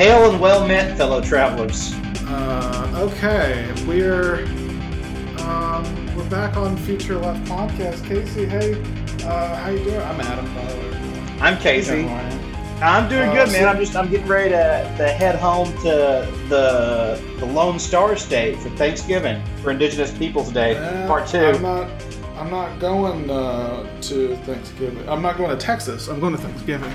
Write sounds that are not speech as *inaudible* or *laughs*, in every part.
Hail and well met, fellow travelers. Uh, okay, we're um, we're back on Future Left podcast. Casey, hey, uh, how you doing? I'm Adam, by the way. I'm Casey. I am. Doing Uh, good, man. so- I'm just I'm getting ready to, to head home to the the Lone Star State for Thanksgiving for Indigenous Peoples Day, Uh, part two. I'm not. I'm not going uh, to Thanksgiving. I'm not going to Texas. I'm going to Thanksgiving.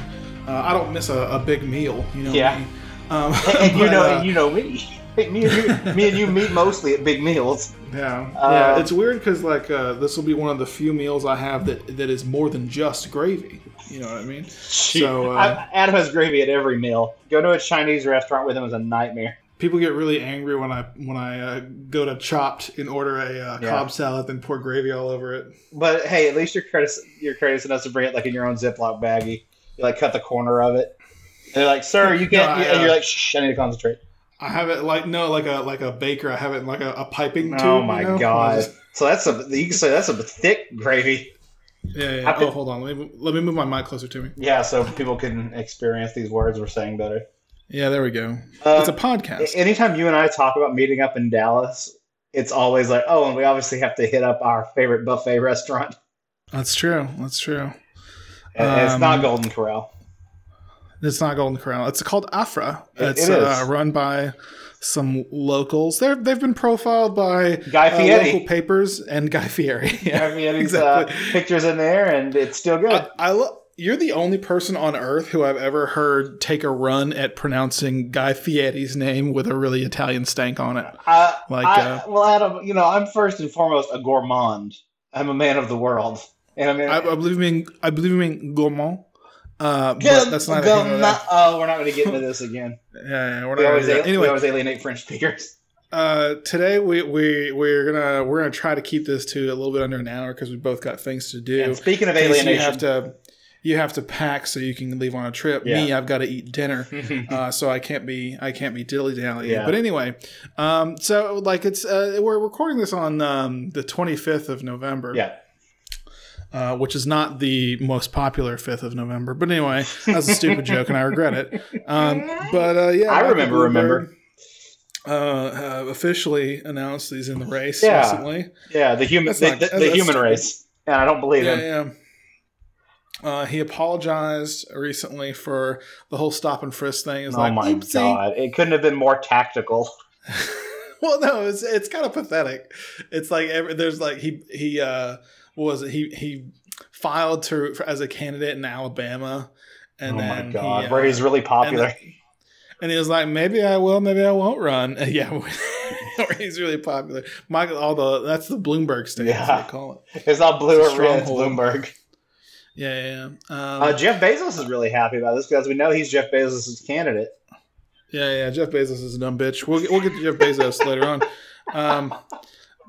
Uh, I don't miss a, a big meal. You know. Yeah. me. Um, *laughs* and you but, know, uh, you know me. *laughs* me and you, me and you meet mostly at big meals. Yeah, Uh, yeah. It's weird because like uh, this will be one of the few meals I have that that is more than just gravy. You know what I mean? So, uh, I, Adam has gravy at every meal. Go to a Chinese restaurant with him is a nightmare. People get really angry when I when I uh, go to Chopped and order a uh, Yeah. Cobb salad and pour gravy all over it. But hey, at least you're courteous, you're courteous enough to bring it like in your own Ziploc baggie. You like cut the corner of it. They're like, "Sir, *laughs* you can't," No, I, and you're uh, like, "Shh, I need to concentrate." I have it like no like a like a baker. I have it like a, a piping tube. Oh my you know? *laughs* god! Just- So that's a you can say that's a thick gravy. Yeah, yeah. I Oh, hold on. Let me let me move my mic closer to me. Yeah, so people can experience these words we're saying better. Yeah, there we go. Uh, it's a podcast. anytime you and I talk about meeting up in Dallas, it's always like, oh, and we obviously have to hit up our favorite buffet restaurant. That's true. That's true. And it's not Um, Golden Corral. It's not Golden Corral. It's called Afra. It- It's it. Uh, run by some locals. They're they've been profiled by Guy uh, local papers and Guy Fieri. Yeah, I mean, exactly. uh, pictures in there, and it's still good. I, I lo- you're the only person on earth who I've ever heard take a run at pronouncing Guy Fieri's name with a really Italian stank on it. Uh, Like, I, uh, well, Adam, you know, I'm first and foremost a gourmand. I'm a man of the world, and I mean, I, I believe in I believe in gourmand. Uh, but that's not. anyway, not- oh, we're not going to get into this again. *laughs* yeah, yeah, we're not We always, that. we always alienate French speakers. Uh, today we we we're gonna we're gonna try to keep this to a little bit under an hour because we both got things to do. And speaking of alienation, you have to you have to pack so you can leave on a trip. Me, I've got to eat dinner, *laughs* uh, so I can't be I can't be dilly dallying. Yeah. But anyway, um, so like it's uh, we're recording this on um, the 25th of November. yeah, Uh, which is not the most popular 5th of November. But anyway, that's a stupid joke and I regret it. Um, but uh, yeah, I Michael remember, remember. Uh, have officially announced he's in the race Yeah. recently. yeah, the human, That's the, not- the, that's the human stupid. race, and I don't believe Yeah, him. yeah. Uh, he apologized recently for the whole stop and frisk thing. It's oh like, my "Oopsie." god, it couldn't have been more tactical. *laughs* well, no, it's it's kind of pathetic. It's like every, there's like he he uh what was it he he filed to for, as a candidate in Alabama, and oh then my god, he, uh, where he's really popular. and, *laughs* and he was like, maybe I will, maybe I won't run. *laughs* yeah, *laughs* where he's really popular. Michael, all the that's the Bloomberg state. Yeah. they call it. it's not blue It's or red, it's. Bloomberg. Yeah, yeah. yeah. Um, Uh, Jeff Bezos is really happy about this because we know he's Jeff Bezos' candidate. Yeah, yeah. Jeff Bezos is a dumb bitch. We'll, we'll get to Jeff Bezos later on. Um,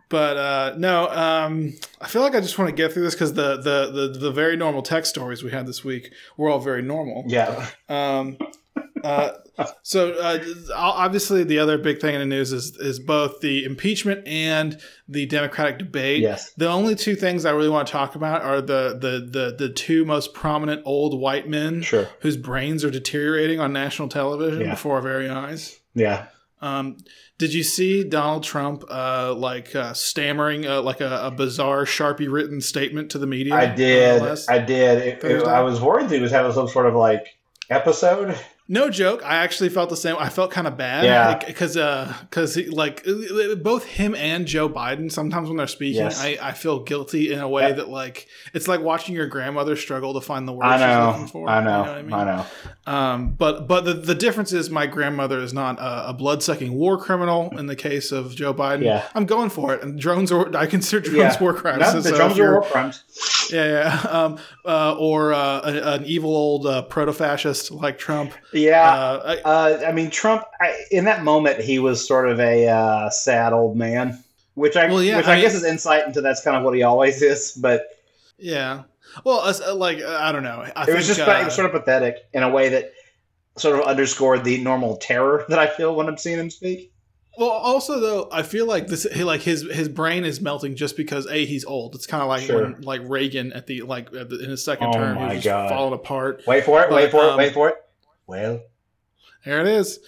but uh, no, um, I feel like I just want to get through this because the, the the the very normal tech stories we had this week were all very normal. Yeah, Um, uh, so uh, obviously, the other big thing in the news is is both the impeachment and the Democratic debate. yes. The only two things I really want to talk about are the the the, the two most prominent old white men Sure. whose brains are deteriorating on national television Yeah. before our very eyes. Yeah. Um, did you see Donald Trump uh, like uh, stammering uh, like a, a bizarre Sharpie written statement to the media? I did. I did. It- it- I was worried he was having some sort of like episode. No joke. I actually felt the same. I felt kind of bad. Yeah. Because because like uh, both him and Joe Biden. Sometimes when they're speaking, Yes. I, I feel guilty in a way that like it's like watching your grandmother struggle to find the words I she's know. looking for. I You know. what I, mean? I know. Um, but but the, the difference is my grandmother is not a, a blood sucking war criminal in the case of Joe Biden. Yeah. I'm going for it. And drones are I consider drones Yeah. war crimes. No, So the if drums are war crimes. Yeah, yeah. *laughs* Um, uh, or uh, a- an evil old uh, proto fascist like Trump. Yeah. Uh, I, Uh, I mean, Trump. I, in that moment, he was sort of a uh, sad old man, which I, Well, yeah, which I, I guess is insight into that's kind of what he always is. But yeah. Well, uh, like uh, I don't know. I it think, was just uh, it was sort of pathetic in a way that sort of underscored the normal terror that I feel when I'm seeing him speak. Well, also though, I feel like this, he- like his his brain is melting just because a he's old. It's kind of like Sure. when like Reagan at the like at the, in his second Oh term, he was falling apart. Wait for it. wait But, for um, it. Wait for it. Well, there it is.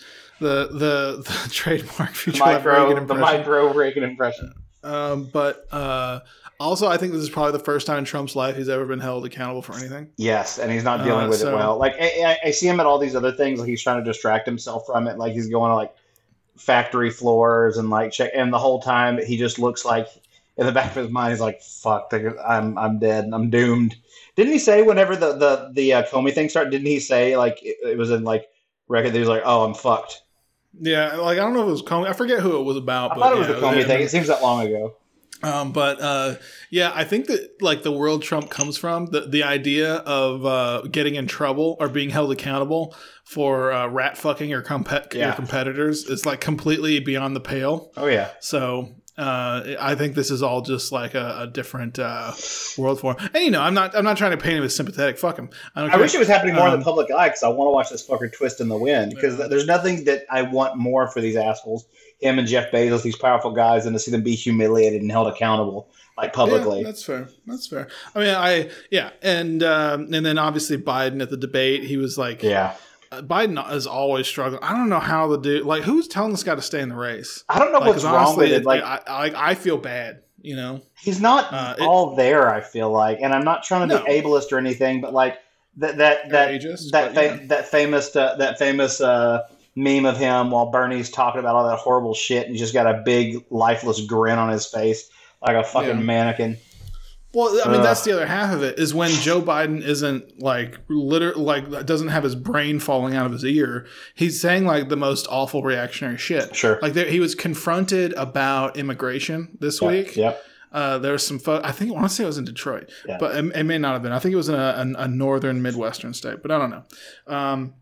The the, the *laughs* trademark The future Left Reagan micro, the impression. micro Reagan impression. Um, but uh, also, I think this is probably the first time in Trump's life he's ever been held accountable for anything. Yes, and he's not dealing Uh, with so- it well. Like I, I, I see him at all these other things. Like he's trying to distract himself from it. Like he's going to like factory floors and like check. And the whole time he just looks like in the back of his mind he's like, "Fuck, I'm I'm dead. I'm doomed." Didn't he say whenever the the the uh, Comey thing started? Didn't he say like it, it was in like record? He was like, "Oh, I'm fucked." Yeah, like I don't know if it was Comey. I forget who it was about. I but thought it was yeah, the Comey thing. It seems that long ago. Um, but uh, yeah, I think that like the world Trump comes from, the the idea of uh, getting in trouble or being held accountable for uh, rat fucking your, compet- your competitors is like completely beyond the pale. Oh yeah. So uh, I think this is all just like a, a different uh, world for him. And you know, I'm not I'm not trying to paint him as sympathetic. Fuck him. I don't I wish it was happening more in Um, the public eye because I want to watch this fucker twist in the wind. Because Yeah. there's nothing that I want more for these assholes, him and Jeff Bezos, these powerful guys, than to see them be humiliated and held accountable, like publicly. Yeah, that's fair. That's fair. I mean, I yeah, and um, and then obviously Biden at the debate, he was like, Yeah. Biden is always struggling. I don't know how the dude like who's telling this guy to stay in the race. I don't know Like, what's wrong with it. it- Like I, I I feel bad. You know, he's not Uh, it- all there. I feel like, and I'm not trying to No. be ableist or anything, but like that that that Ageist, that but, fa- that famous uh, that famous uh, meme of him while Bernie's talking about all that horrible shit, and he's just got a big lifeless grin on his face, like a fucking Yeah. mannequin. Well, I mean, Ugh. that's the other half of it is when Joe Biden isn't like liter like doesn't have his brain falling out of his ear. He's saying like the most awful reactionary shit. Sure. Like there, he was confronted about immigration this Yep, week. Yep. Uh, there was some. Fo- I think I want to say it was in Detroit, Yeah. but it, it may not have been. I think it was in a, a, a northern midwestern state, but I don't know. Um,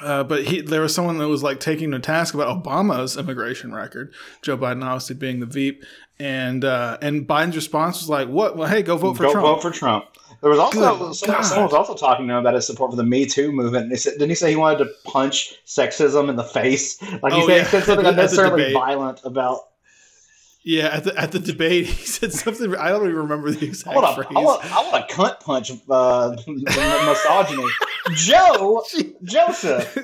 uh, but he, there was someone that was like taking a task about Obama's immigration record. Joe Biden obviously being the Veep, and uh, and Biden's response was like, "What? Well, hey, go vote for Go Trump." vote for Trump. There was also someone, someone was also talking to him about his support for the Me Too movement. He said, didn't he say he wanted to punch sexism in the face? Like he Oh, said, yeah. he said something *laughs* unnecessarily violent about. Yeah, at the at the debate, he said something. I don't even remember the I exact want phrase. I want. I want to cunt punch uh, *laughs* misogyny. Joe *laughs* Joseph.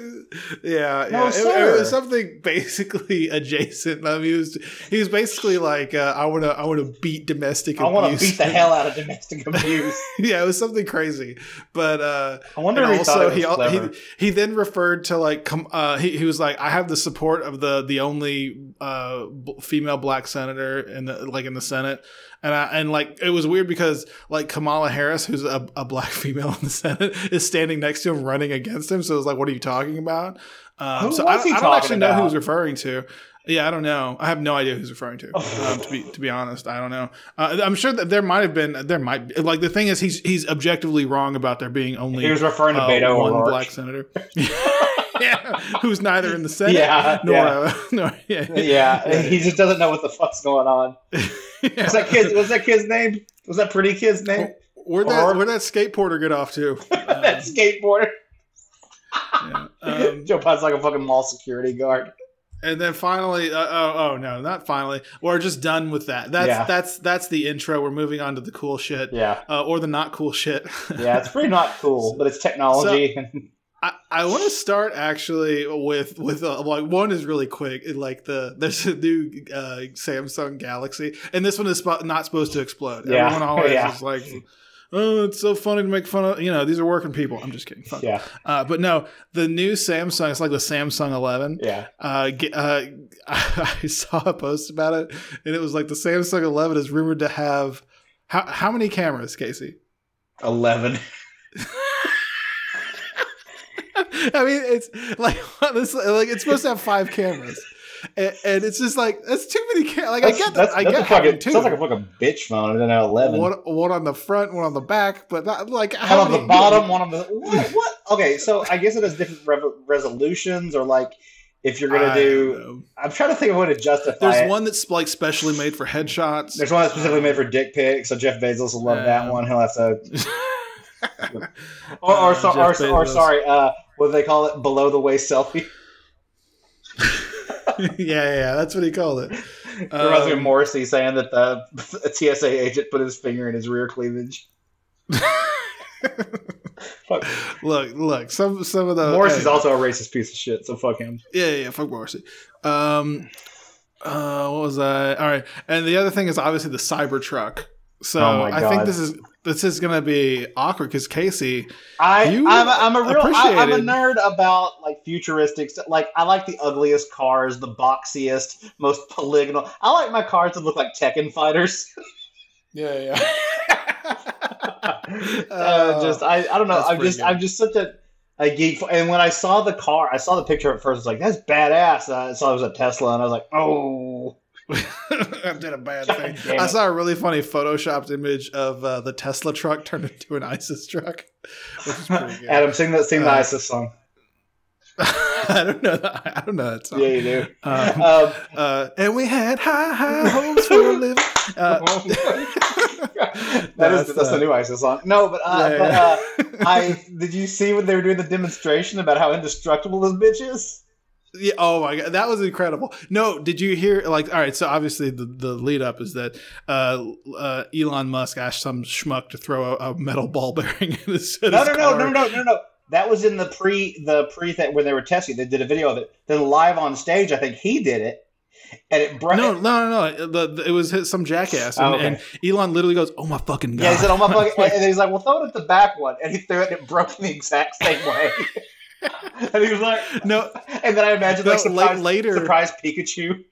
yeah, No, yeah. It- It, was something basically *laughs* adjacent. I mean, he was he was basically like, uh, I want to I want to beat domestic abuse. I want to beat the hell out of domestic abuse. yeah, it was something crazy. But uh, I wonder if also he, he he then referred to like com- uh, he he was like, I have the support of the the only uh, b- female black senator in the like in the Senate. And I, and like it was weird because like Kamala Harris, who's a, a black *laughs* female in the Senate, is standing next to him, running against him. So it was like, what are you talking about? Um, Who so I, I don't actually know who he's referring to. Yeah, I don't know. I have no idea who's referring to. *laughs* um, to be to be honest, I don't know. Uh, I'm sure that there might have been there might be, like the thing is he's he's objectively wrong about there being only He was referring to uh, Beto one O'Rourke. black senator. *laughs* yeah, *laughs* who's neither in the Senate Yeah, nor yeah. uh, *laughs* nor yeah. Yeah, he just doesn't know what the fuck's going on. *laughs* What's that kid? What's that kid's name? Was that pretty kid's name? Where'd that O'Rourke? where'd that skateboarder get off to? that Um, skateboarder. yeah. Um, Joe Biden's like a fucking mall security guard. And then finally, uh, oh, oh no, not finally. We're just done with that. That's Yeah. that's that's the intro. We're moving on to the cool shit, Yeah, uh, or the not cool shit. yeah, it's pretty not cool, but it's technology. I, I want to start actually with with uh, like one is really quick. Like the there's a new uh, Samsung Galaxy, and this one is spo- not supposed to explode. Yeah, Everyone always *laughs* yeah. is like, oh, it's so funny to make fun of. You know, these are working people. I'm just kidding. Fuck. yeah, Uh, but no, the new Samsung. It's like the Samsung 11. yeah. Uh, uh, *laughs* I saw a post about it, and it was like the Samsung 11 is rumored to have how how many cameras, Casey? Eleven. *laughs* *laughs* I mean, it's like *laughs* this, like it's supposed to have five cameras, and, and it's just like that's too many cameras. Like That's, I get, that's, that. I that's get fucking, two. sounds like a fucking bitch phone, and then eleven. one, one on the front, one on the back, but not, like one how on the bottom, one on the *laughs* what? What? Okay, so I guess it has different rev- resolutions, or like if you're gonna I do. I'm trying to think of way to justify There's it. one that's like specially made for headshots. There's one that's specifically made for dick pics, so Jeff Bezos will love Yeah. that one. He'll have to, or Uh, or, so, or, or sorry, uh, what do they call it? Below the waist selfie. *laughs* yeah, yeah, yeah, that's what he called it. It *laughs* reminds me of Um, Morrissey saying that the *laughs* a TSA agent put his finger in his rear cleavage. Fuck. Look, look. Some some of the Morrissey's hey, also a racist piece of shit, so fuck him. Yeah, yeah, yeah, fuck Morrissey. Um, uh, what was I? All right, and the other thing is obviously the Cybertruck. So Oh I think this is this is gonna be awkward because Casey, I You I'm a, I'm a real I, I'm a nerd about like futuristic stuff. Like I like the ugliest cars, the boxiest, most polygonal. I like my cars to look like Tekken fighters. *laughs* yeah, yeah, *laughs* uh, just I, I don't know. I'm just good. I'm just such a, a geek. For, and when I saw the car, I saw the picture at first. I was like, "That's badass." Uh, I saw it was a Tesla, and I was like, "Oh, *laughs* I did a bad thing. damn I saw a really funny photoshopped image of uh, the Tesla truck turned into an ISIS truck, which is pretty good. Adam, sing that, sing the Uh, ISIS song." *laughs* I don't know that. I don't know that song. Yeah, you do. Um, *laughs* Um, uh, and we had high, high hopes for a living. Uh, that that's, is that's uh, the new ISIS song. No, but, uh, yeah, but yeah. uh, I did you see when they were doing the demonstration about how indestructible this bitch is? Yeah, oh my god, that was incredible. No, did you hear? Like, all right, so obviously the, the lead up is that uh, uh, Elon Musk asked some schmuck to throw a, a metal ball *laughs* bearing in his, in No, his no, no, car. no, no, no, no. That was in the pre the pre thing when they were testing. They did a video of it. Then live on stage, I think he did it, and it broke. No, no, no, no. The, it was some jackass, and, Oh, okay. and Elon literally goes, "Oh my fucking god!" Yeah, he said, "Oh my fucking," *laughs* and he's like, "Well, throw it at the back one," and he threw it, and it broke in the exact same way. *laughs* *laughs* and he was like, no, and then I imagine No, like surprise, later- surprise Pikachu.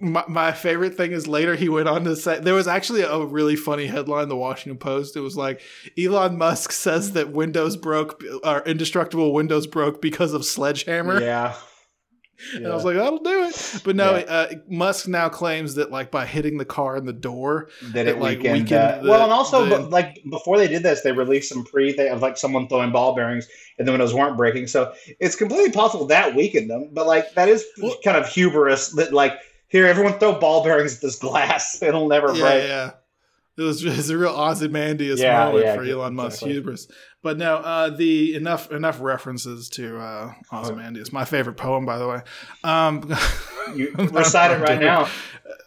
my, my favorite thing is later he went on to say there was actually a really funny headline in the Washington Post. It was like Elon Musk says that Windows broke, or indestructible Windows broke because of Sledgehammer. Yeah. And I was like, that'll do it. But no, Yeah. uh, Musk now claims that like by hitting the car in the door, that it, it like, weakened. weakened uh, the- well, and also, the- like before they did this, they released some pre thing of like someone throwing ball bearings, and the windows weren't breaking. So it's completely possible that weakened them. But like that is Well- kind of hubris. That like here, everyone throw ball bearings at this glass; *laughs* it'll never yeah, break. yeah. It was *laughs* it's a real Ozymandias Yeah, moment yeah, for Elon Musk exactly. hubris. But no, uh, the enough enough references to uh, Ozymandias. My favorite poem, by the way. Um, *laughs* You *laughs* recite it right doing. now.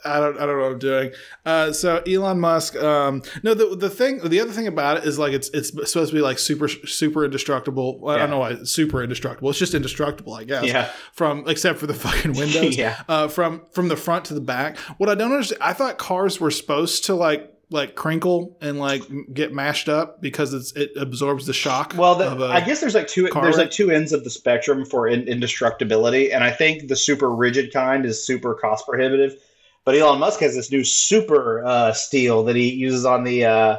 I don't I don't know what I'm doing. Uh, so Elon Musk. Um, no, the the thing, the other thing about it is like it's it's supposed to be like super super indestructible. Well, I don't know why it's super indestructible. It's just indestructible, I guess. Yeah, From except for the fucking *laughs* windows. yeah. uh, from from the front to the back. What I don't understand, I thought cars were supposed to like like crinkle and like get mashed up because it's it absorbs the shock. Well, the, I guess there's like two. There's like two ends of the spectrum for in, indestructibility, and I think the super rigid kind is super cost prohibitive. But Elon Musk has this new super uh, steel that he uses on the uh,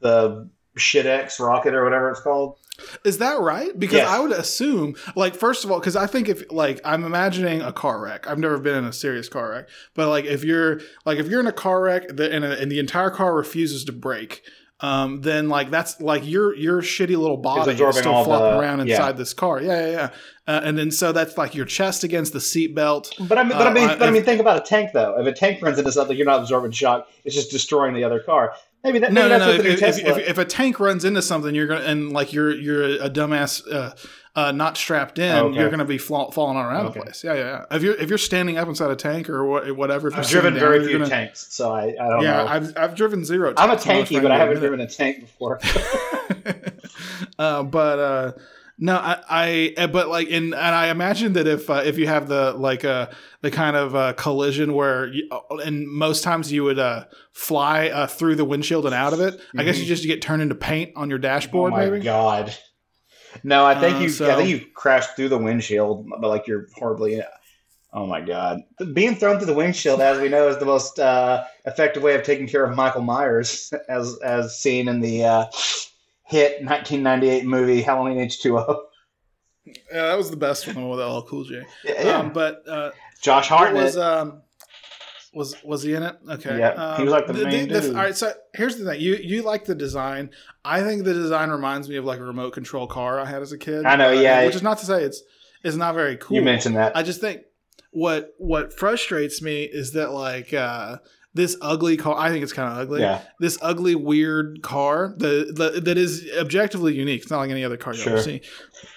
the ShitX rocket or whatever it's called. Is that right? Because. I would assume, like, first of all, because I think if like I'm imagining a car wreck. I've never been in a serious car wreck, but like if you're like if you're in a car wreck and, and the entire car refuses to break. Um, then like that's like your your shitty little body is still flopping the- around yeah. inside this car. Yeah, yeah, yeah. Uh, and then so that's like your chest against the seat belt. But I mean, but I Uh, mean, I- but I mean, think about a tank though. If a tank runs into something, you're not absorbing shock; it's just destroying the other car. Maybe that. No, maybe no, that's no. If, the new if, Tesla. if, if a tank runs into something, you're gonna and like you're you're a dumbass, uh, uh, not strapped in, Okay. you're gonna be fall, falling all around Okay. the place. Yeah, yeah, yeah. If you're if you're standing up inside a tank or what, whatever, if you're I've driven sitting very few gonna- tanks, so I, I don't Yeah, know. I've I've driven zero. I'm a tanks. I'm not tanky, but I haven't to driven a tank before. *laughs* uh, but uh, no, I, I uh, but like in and I imagine that if uh, if you have the like uh the kind of uh, collision where you, uh, and most times you would uh fly uh, through the windshield and out of it. I guess you just get turned into paint on your dashboard. oh my maybe. god! No, I think Uh, you. so- I think you crashed through the windshield, but like you're horribly. Oh my god! Being thrown through the windshield, as we know, is the most uh, effective way of taking care of Michael Myers, *laughs* as as seen in the uh, hit 1998 movie Halloween H2O. Yeah, that was the best one with LL Cool J. Yeah, yeah. Um, but uh, Josh Hartnett. was um was was he in it? Okay, Yeah, um, he was like the main dude. all right, so here's the thing: you you like the design. I think the design reminds me of like a remote control car I had as a kid. I know, Uh, yeah. which is not to say it's it's not very cool. you mentioned that. I just think what what frustrates me is that like uh this ugly car. I think it's kind of ugly. yeah, This ugly, weird car that that that is objectively unique. It's not like any other car you'll ever Sure. see.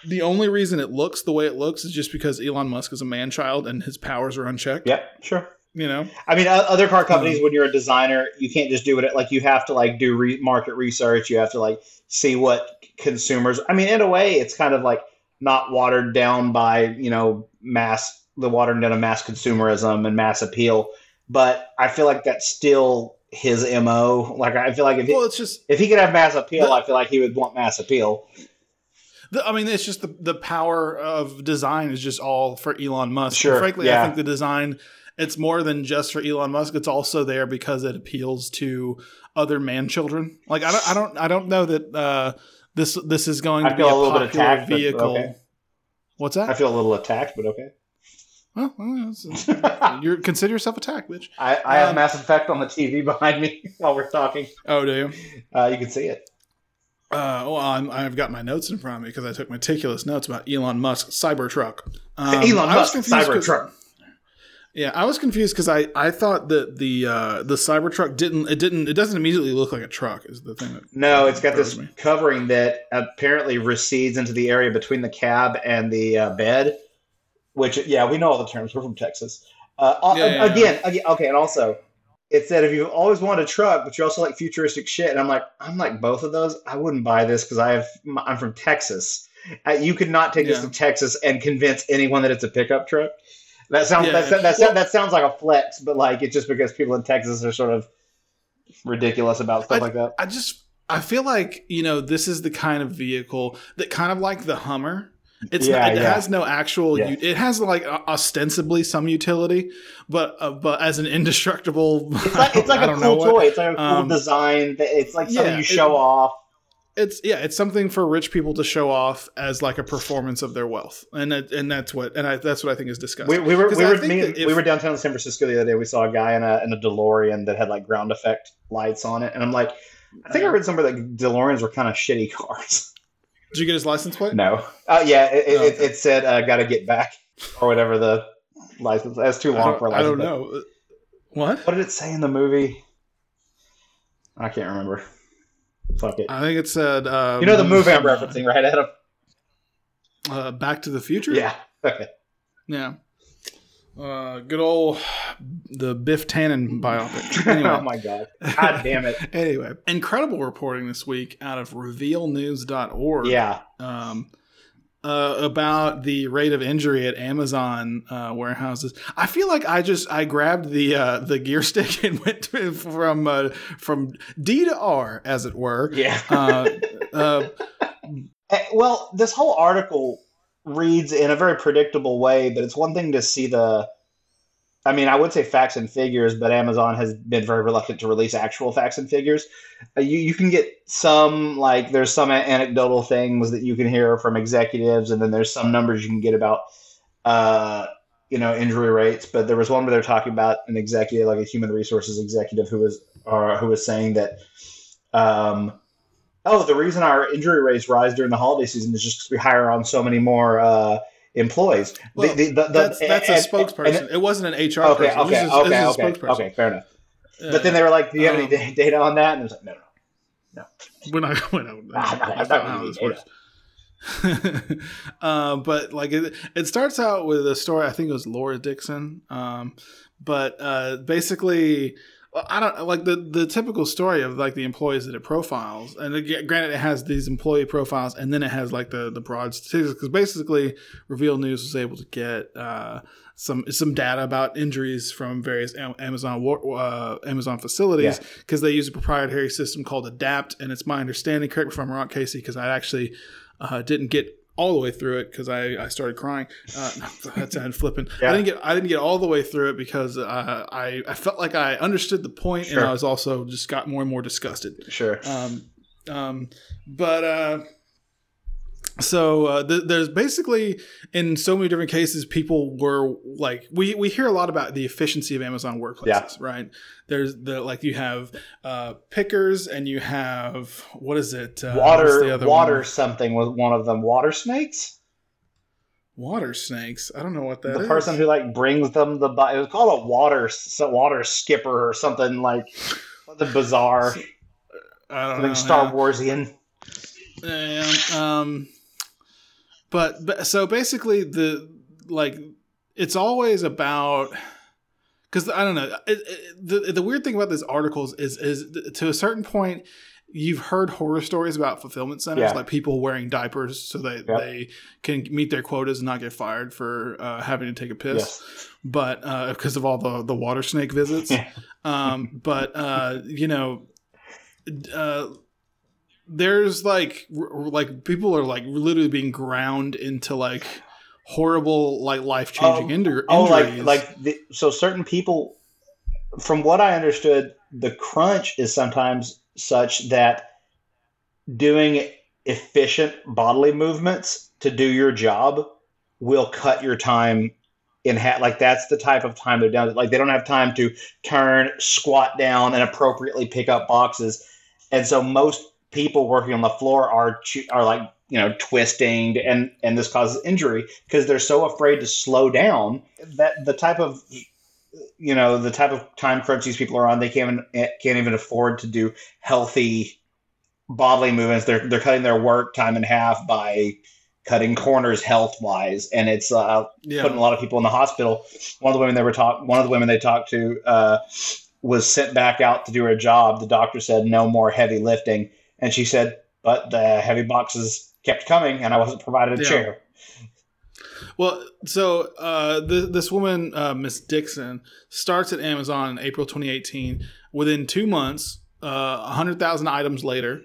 The only reason it looks the way it looks is just because Elon Musk is a man child and his powers are unchecked. yeah, sure. You know, I mean, other car hmm. companies, when you're a designer, you can't just do it. Like you have to like do re- market research. You have to like see what consumers. I mean, in a way, it's kind of like not watered down by you know mass the watered down of mass consumerism and mass appeal. But I feel like that's still his mo. Like I feel like if he, well, it's just if he could have mass appeal, The- I feel like he would want mass appeal. The, I mean, it's just the the power of design is just all for Elon Musk. Sure, And frankly, I think the design it's more than just for Elon Musk. It's also there because it appeals to other man children. Like I don't, I don't, I don't know that uh, this this is going I to be a a little bit popular attacked, vehicle. okay. What's that? I feel a little attacked, but okay. Well, well, *laughs* you're consider yourself attacked, bitch. I, I have Um, Mass Effect on the TV behind me *laughs* while we're talking. Oh, do you? Uh, you can see it. Uh, well, I'm, I've got my notes in front of me because I took meticulous notes about Elon Musk Cybertruck. Um, Elon Musk Cybertruck. Yeah, I was confused because I, I thought that the uh, the Cybertruck didn't it didn't it doesn't immediately look like a truck is the thing that No, it's got this me. covering that apparently recedes into the area between the cab and the uh, bed. Which, yeah, we know all the terms. We're from Texas. Uh, Yeah, yeah, yeah. again, again, okay, and also, it said if you've always wanted a truck, but you also like futuristic shit, and I'm like, I'm like both of those. I wouldn't buy this because I have I'm from Texas. Uh, you could not take this to Texas and convince anyone that it's a pickup truck. That sounds that, that, that, Well- that sounds like a flex, but like it's just because people in Texas are sort of ridiculous about stuff like that. I just I feel like you know this is the kind of vehicle that kind of like the Hummer. It's Yeah, it yeah. has no actual. U- It has like ostensibly some utility, but uh, but as an indestructible. It's like it's *laughs* like a cool what- toy. It's like a cool Um, design. It's like something yeah, you show it- off. it's yeah, it's something for rich people to show off as like a performance of their wealth, and it, and that's what and I, that's what I think is disgusting. We, we were we were, think me, if- we were downtown in San Francisco the other day. We saw a guy in a in a DeLorean that had like ground effect lights on it, and I'm like, I think I read somewhere that DeLoreans were kind of shitty *laughs* cars. Did you get his license plate? No, uh, yeah, it, it, Oh, it, okay. it said uh, "got to get back" or whatever the license. That's too long for a I license. don't plate. know. What? What did it say in the movie? I can't remember. Fuck it. I think it said. Um, You know the movie I'm referencing, right, Adam? Uh, Back to the Future. Yeah. *laughs* Okay. Yeah. Uh, good old the Biff Tannen *laughs* biopic. Anyway. oh my god. God damn it. *laughs* anyway, incredible reporting this week out of revealnews.org. Yeah. Um, uh, about the rate of injury at Amazon uh, warehouses. I feel like I just I grabbed the uh, the gear stick and *laughs* went to, from uh, from D to R, as it were. Yeah. Uh, uh, Eh, Well, this whole article reads in a very predictable way, but it's one thing to see the. I mean, I would say facts and figures, but Amazon has been very reluctant to release actual facts and figures. Uh, you you can get some like there's some anecdotal things that you can hear from executives, and then there's some numbers you can get about. Uh, you know injury rates, but there was one where they're talking about an executive, like a human resources executive, who was uh, who was saying that um, oh, the reason our injury rates rise during the holiday season is just because we hire on so many more uh, employees. Well, the- the- the- that's that's a spokesperson. and- it wasn't an HR okay, person. Okay, just- it okay, just a okay, okay, fair enough. But then they were like, "Do you have Um, any da- data on that?" And it was like, "No, no." We're not. We're not Ah, no, that's no, not no, how this no. works. uh, but like it, it starts out with a story. I think it was Laura Dixon. Um, but uh, basically, I don't like the the typical story of like the employees that it profiles. And again, granted, it has these employee profiles, and then it has like the the broad statistics. Because basically, Reveal News was able to get. Uh, some some data about injuries from various Amazon uh, Amazon facilities because they use a proprietary system called Adapt, and it's my understanding. Correct me if I'm wrong, Casey, because I actually uh, didn't get all the way through it because I, I started crying. Uh, *laughs* that sounded flippant. Yeah. I didn't get I didn't get all the way through it because uh, I I felt like I understood the point, Sure. and I was also just got more and more disgusted. Sure. Um, um, but uh, so uh, th- there's basically in so many different cases, people were like, we we hear a lot about the efficiency of Amazon workplaces, Yeah. right? There's the like you have uh, pickers and you have what is it? Uh, water, other water one? something was one of them. Water snakes. water snakes. I don't know what that the is. person who like brings them the. It was called a water, water skipper or something like the bizarre, I don't something know. Star. Warsian. And, um, but, but so basically the like it's always about because I don't know. It, it, the the weird thing about this articles is is to a certain point, you've heard horror stories about fulfillment centers, Yeah. like people wearing diapers so they Yep. they can meet their quotas and not get fired for uh, having to take a piss, Yes. but uh, because of all the the water snake visits. *laughs* Um, but uh, you know, uh, there's like r- like people are like literally being ground into like horrible like life changing Oh, injuries. Oh, like like the, so certain people, from what I understood, the crunch is sometimes such that doing efficient bodily movements to do your job will cut your time in half. Like that's the type of time they're down. Like they don't have time to turn, squat down, and appropriately pick up boxes, and so most people working on the floor are are like you know twisting and and this causes injury because they're so afraid to slow down that the type of you know the type of time crunch these people are on they can't even, can't even afford to do healthy bodily movements they're they're cutting their work time in half by cutting corners health wise and it's uh, yeah. putting a lot of people in the hospital. One of the women they were talk, one of the women they talked to uh, was sent back out to do her job. The doctor said no more heavy lifting, and she said, "But the heavy boxes kept coming, and I wasn't provided a Yeah. chair." Well, so uh, th- this woman, uh, Miss Dixon, starts at Amazon in April 2018. Within two months, uh, 100,000 items later,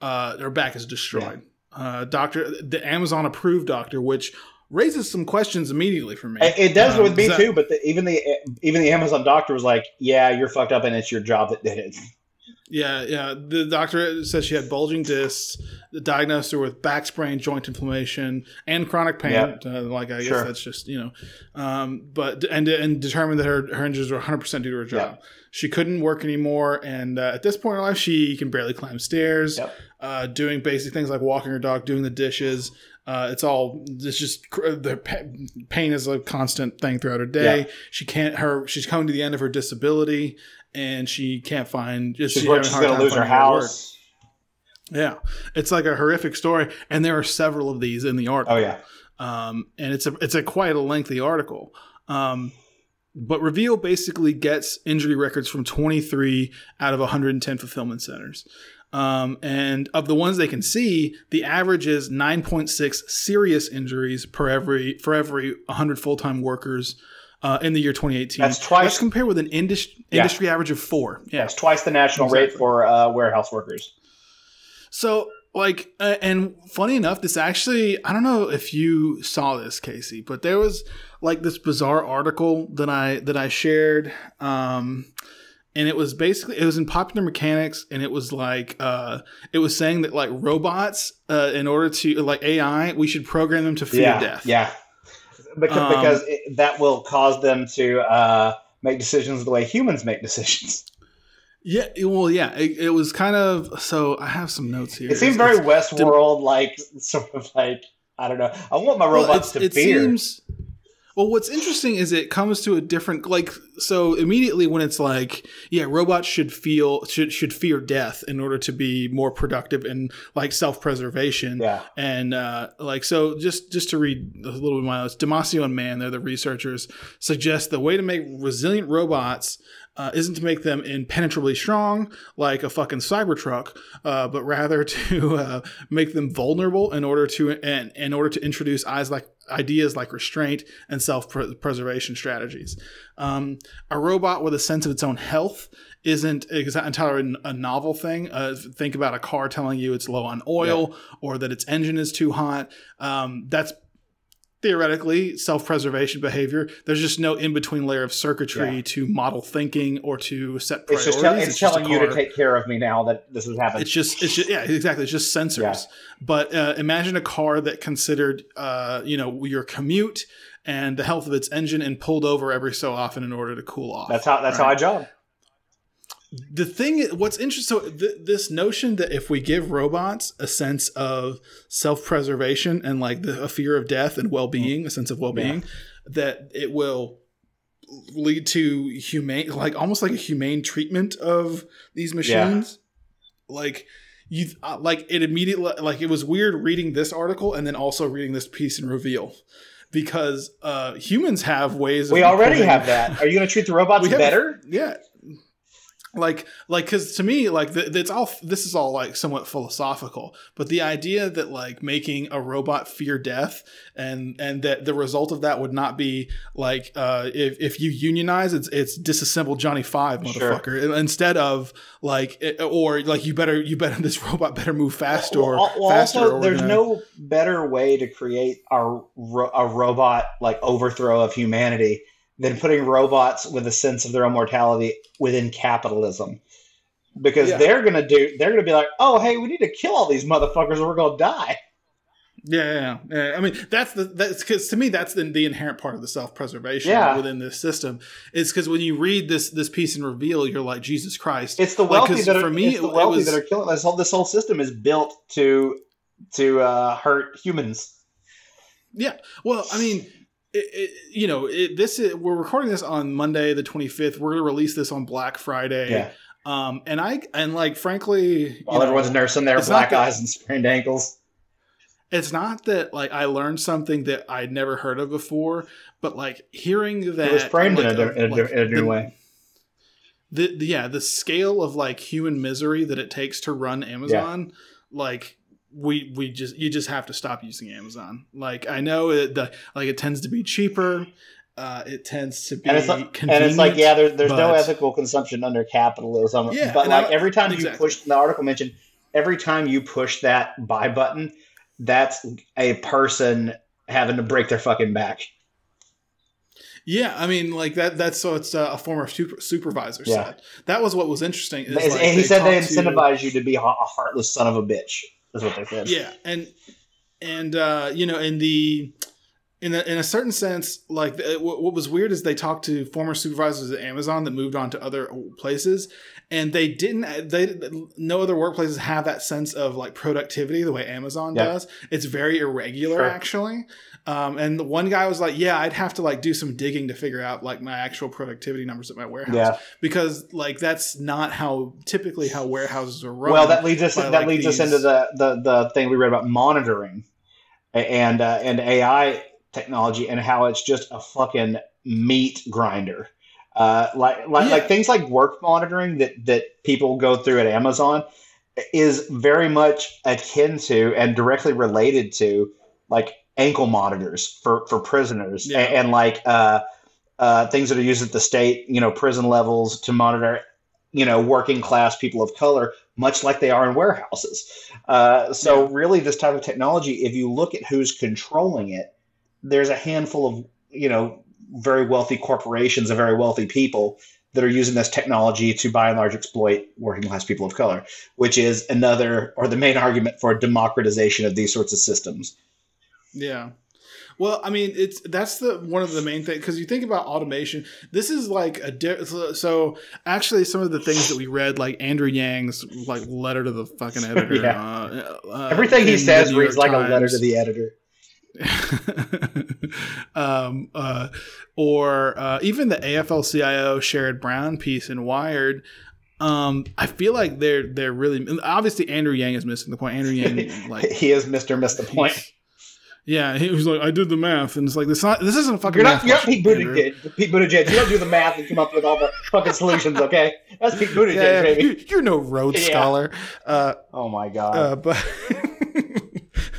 uh, her back is destroyed. Uh, doctor, the Amazon approved doctor, which raises some questions immediately for me. It, it does Um, with me that- too, but the, even the even the Amazon doctor was like, "Yeah, you're fucked up, and it's your job that did it." Yeah, yeah. The doctor says she had bulging discs, diagnosed her with back sprain, joint inflammation, and chronic pain. Yeah. Uh, like I guess Sure. that's just you know, um, but and and determined that her her injuries were 100 percent due to her job. She couldn't work anymore, and uh, at this point in her life, she can barely climb stairs. Yep. Uh, doing basic things like walking her dog, doing the dishes. Uh, it's all it's just the pain is a constant thing throughout her day. Yeah. She can't her she's coming to the end of her disability, and she can't find. Just She's, she's she's going to lose her house. Yeah, it's like a horrific story, and there are several of these in the article. Oh yeah, Um, and it's a it's a quite a lengthy article. Um, but Reveal basically gets injury records from 23 out of 110 fulfillment centers. Um, and of the ones they can see, the average is 9.6 serious injuries per every for every 100 full time workers uh, in the year 2018. That's twice- Let's compare with an indus- Yeah. industry average of four. Yeah, that's twice the national rate for uh, warehouse workers. So, like, uh, and funny enough, this actually, I don't know if you saw this, Casey, but there was like this bizarre article that I that I shared, um, and it was basically it was in Popular Mechanics, and it was like uh, it was saying that like robots, uh, in order to like AI, we should program them to fear yeah, death. Yeah, because, Um, because it, that will cause them to uh, make decisions the way humans make decisions. yeah. Well, yeah, it, it was kind of. So I have some notes here. It seems It's- very Westworld, like *laughs* sort of like I don't know. I want my robots it's- to fear. Seems, well, what's interesting is it comes to a different like so immediately when it's like yeah, robots should feel should should fear death in order to be more productive and like self preservation. yeah, And uh, like so, just just to read a little bit of my notes, Damasio and Man, they're the researchers, suggest the way to make resilient robots uh, isn't to make them impenetrably strong like a fucking Cybertruck, uh, but rather *laughs* to uh, make them vulnerable in order to and in order to introduce eyes like ideas like restraint and self preservation strategies. Um, a robot with a sense of its own health isn't entirely a novel thing. Uh, think about a car telling you it's low on oil or that its engine is too hot. Um, that's theoretically self-preservation behavior. There's just no in-between layer of circuitry Yeah. to model thinking or to set it's priorities. just tell, it's, just a telling you to take care of me now that this has happened. It's just, it's just, yeah, exactly. It's just sensors. Yeah. But uh, imagine a car that considered, uh, you know, your commute and the health of its engine and pulled over every so often in order to cool off. that's how that's how I right? The thing what's interesting so th- this notion that if we give robots a sense of self-preservation and like the, a fear of death and well-being a sense of well-being that it will lead to humane like almost like a humane treatment of these machines like you uh, like it immediately like it was weird reading this article and then also reading this piece in reveal because uh, humans have ways. We already have that. Are you going to treat the robots *laughs* better? Yeah. Like, like, because to me, like, it's all. This is all like somewhat philosophical, but the idea that like making a robot fear death, and and that the result of that would not be like, uh, if if you unionize, it's it's disassemble Johnny Five, Sure. motherfucker, instead of like, it- or like you better you better *laughs* this robot better move fast or Well, well, faster. also, or there's gonna- no better way to create ro- a robot like overthrow of humanity than putting robots with a sense of their own mortality within capitalism. Because Yeah. they're gonna do, they're gonna be like, oh, hey, we need to kill all these motherfuckers, or we're gonna die. Yeah, yeah, yeah. I mean, that's the that's because to me that's the, the inherent part of the self preservation within this system. It's because when you read this this piece and reveal, you're like Jesus Christ. It's the Like, wealthy 'cause that are, for me, it's the wealthy was- that are killing this whole. This whole system is built to to uh, hurt humans. Yeah. Well, I mean, it, it, you know, it, this is, we're recording this on Monday the 25th. We're going to release this on Black Friday. Yeah, Um, and I and like frankly, while know, everyone's nursing their black that- eyes and sprained ankles. it's not that like I learned something that I'd never heard of before, but like hearing that It was framed in, a, in, a, like, in a new the- way. the, the yeah the scale of like human misery that it takes to run Amazon, like we we just you just have to stop using Amazon. Like I know it the, like it tends to be cheaper, uh, it tends to be and it's like, and it's like yeah, there, there's no ethical consumption under capitalism. Yeah, but like I- every time you push, the article mentioned every time you push that buy button, that's a person having to break their fucking back. Yeah, I mean, like that. That's so. It's uh, a former super, supervisor Yeah. said that was what was interesting. Is like he said they talked to- incentivize you to be a heartless son of a bitch. Is what they said. Yeah, and and uh, you know, in the in a, in a certain sense, like what, what was weird is they talked to former supervisors at Amazon that moved on to other places, and they didn't. They no other workplaces have that sense of like productivity the way Amazon Yeah. does. It's very irregular, Sure. actually. Um, and the one guy was like, "Yeah, I'd have to like do some digging to figure out like my actual productivity numbers at my warehouse Yeah. because like that's not how typically how warehouses are run." Well, that leads us by, that like, leads us into the, the the thing we read about monitoring and uh, and AI technology and how it's just a fucking meat grinder. Uh, like like, Yeah. like things like work monitoring that that people go through at Amazon is very much akin to and directly related to like ankle monitors for for prisoners Yeah. and, and like uh, uh, things that are used at the state you know prison levels to monitor you know working class people of color much like they are in warehouses uh, so Yeah. really this type of technology if you look at who's controlling it there's a handful of you know very wealthy corporations and very wealthy people that are using this technology to by and large exploit working class people of color which is another or the main argument for democratization of these sorts of systems Yeah. Well, I mean, it's that's the one of the main things because you think about automation. This is like a di- so-. Actually, some of the things that we read, like Andrew Yang's like letter to the fucking *laughs* editor. Yeah. uh, uh, everything he says reads like a letter to the editor *laughs* um, uh, or uh, even the AFL-CIO Sherrod Brown piece in Wired. Um, I feel like they're they're really obviously Andrew Yang is missing the point. Andrew Yang *laughs* like he is mr miss the point Yeah, he was like, I did the math, and it's like this. Not this isn't a fucking. You're math not, you're not Pete. Buttigieg. Pete Buttigieg. You don't do the math and come up with all the fucking solutions, okay? That's Pete Buttigieg, Yeah, yeah, baby. you, you're no Rhodes Yeah. scholar. Uh, Oh my god. uh, but *laughs*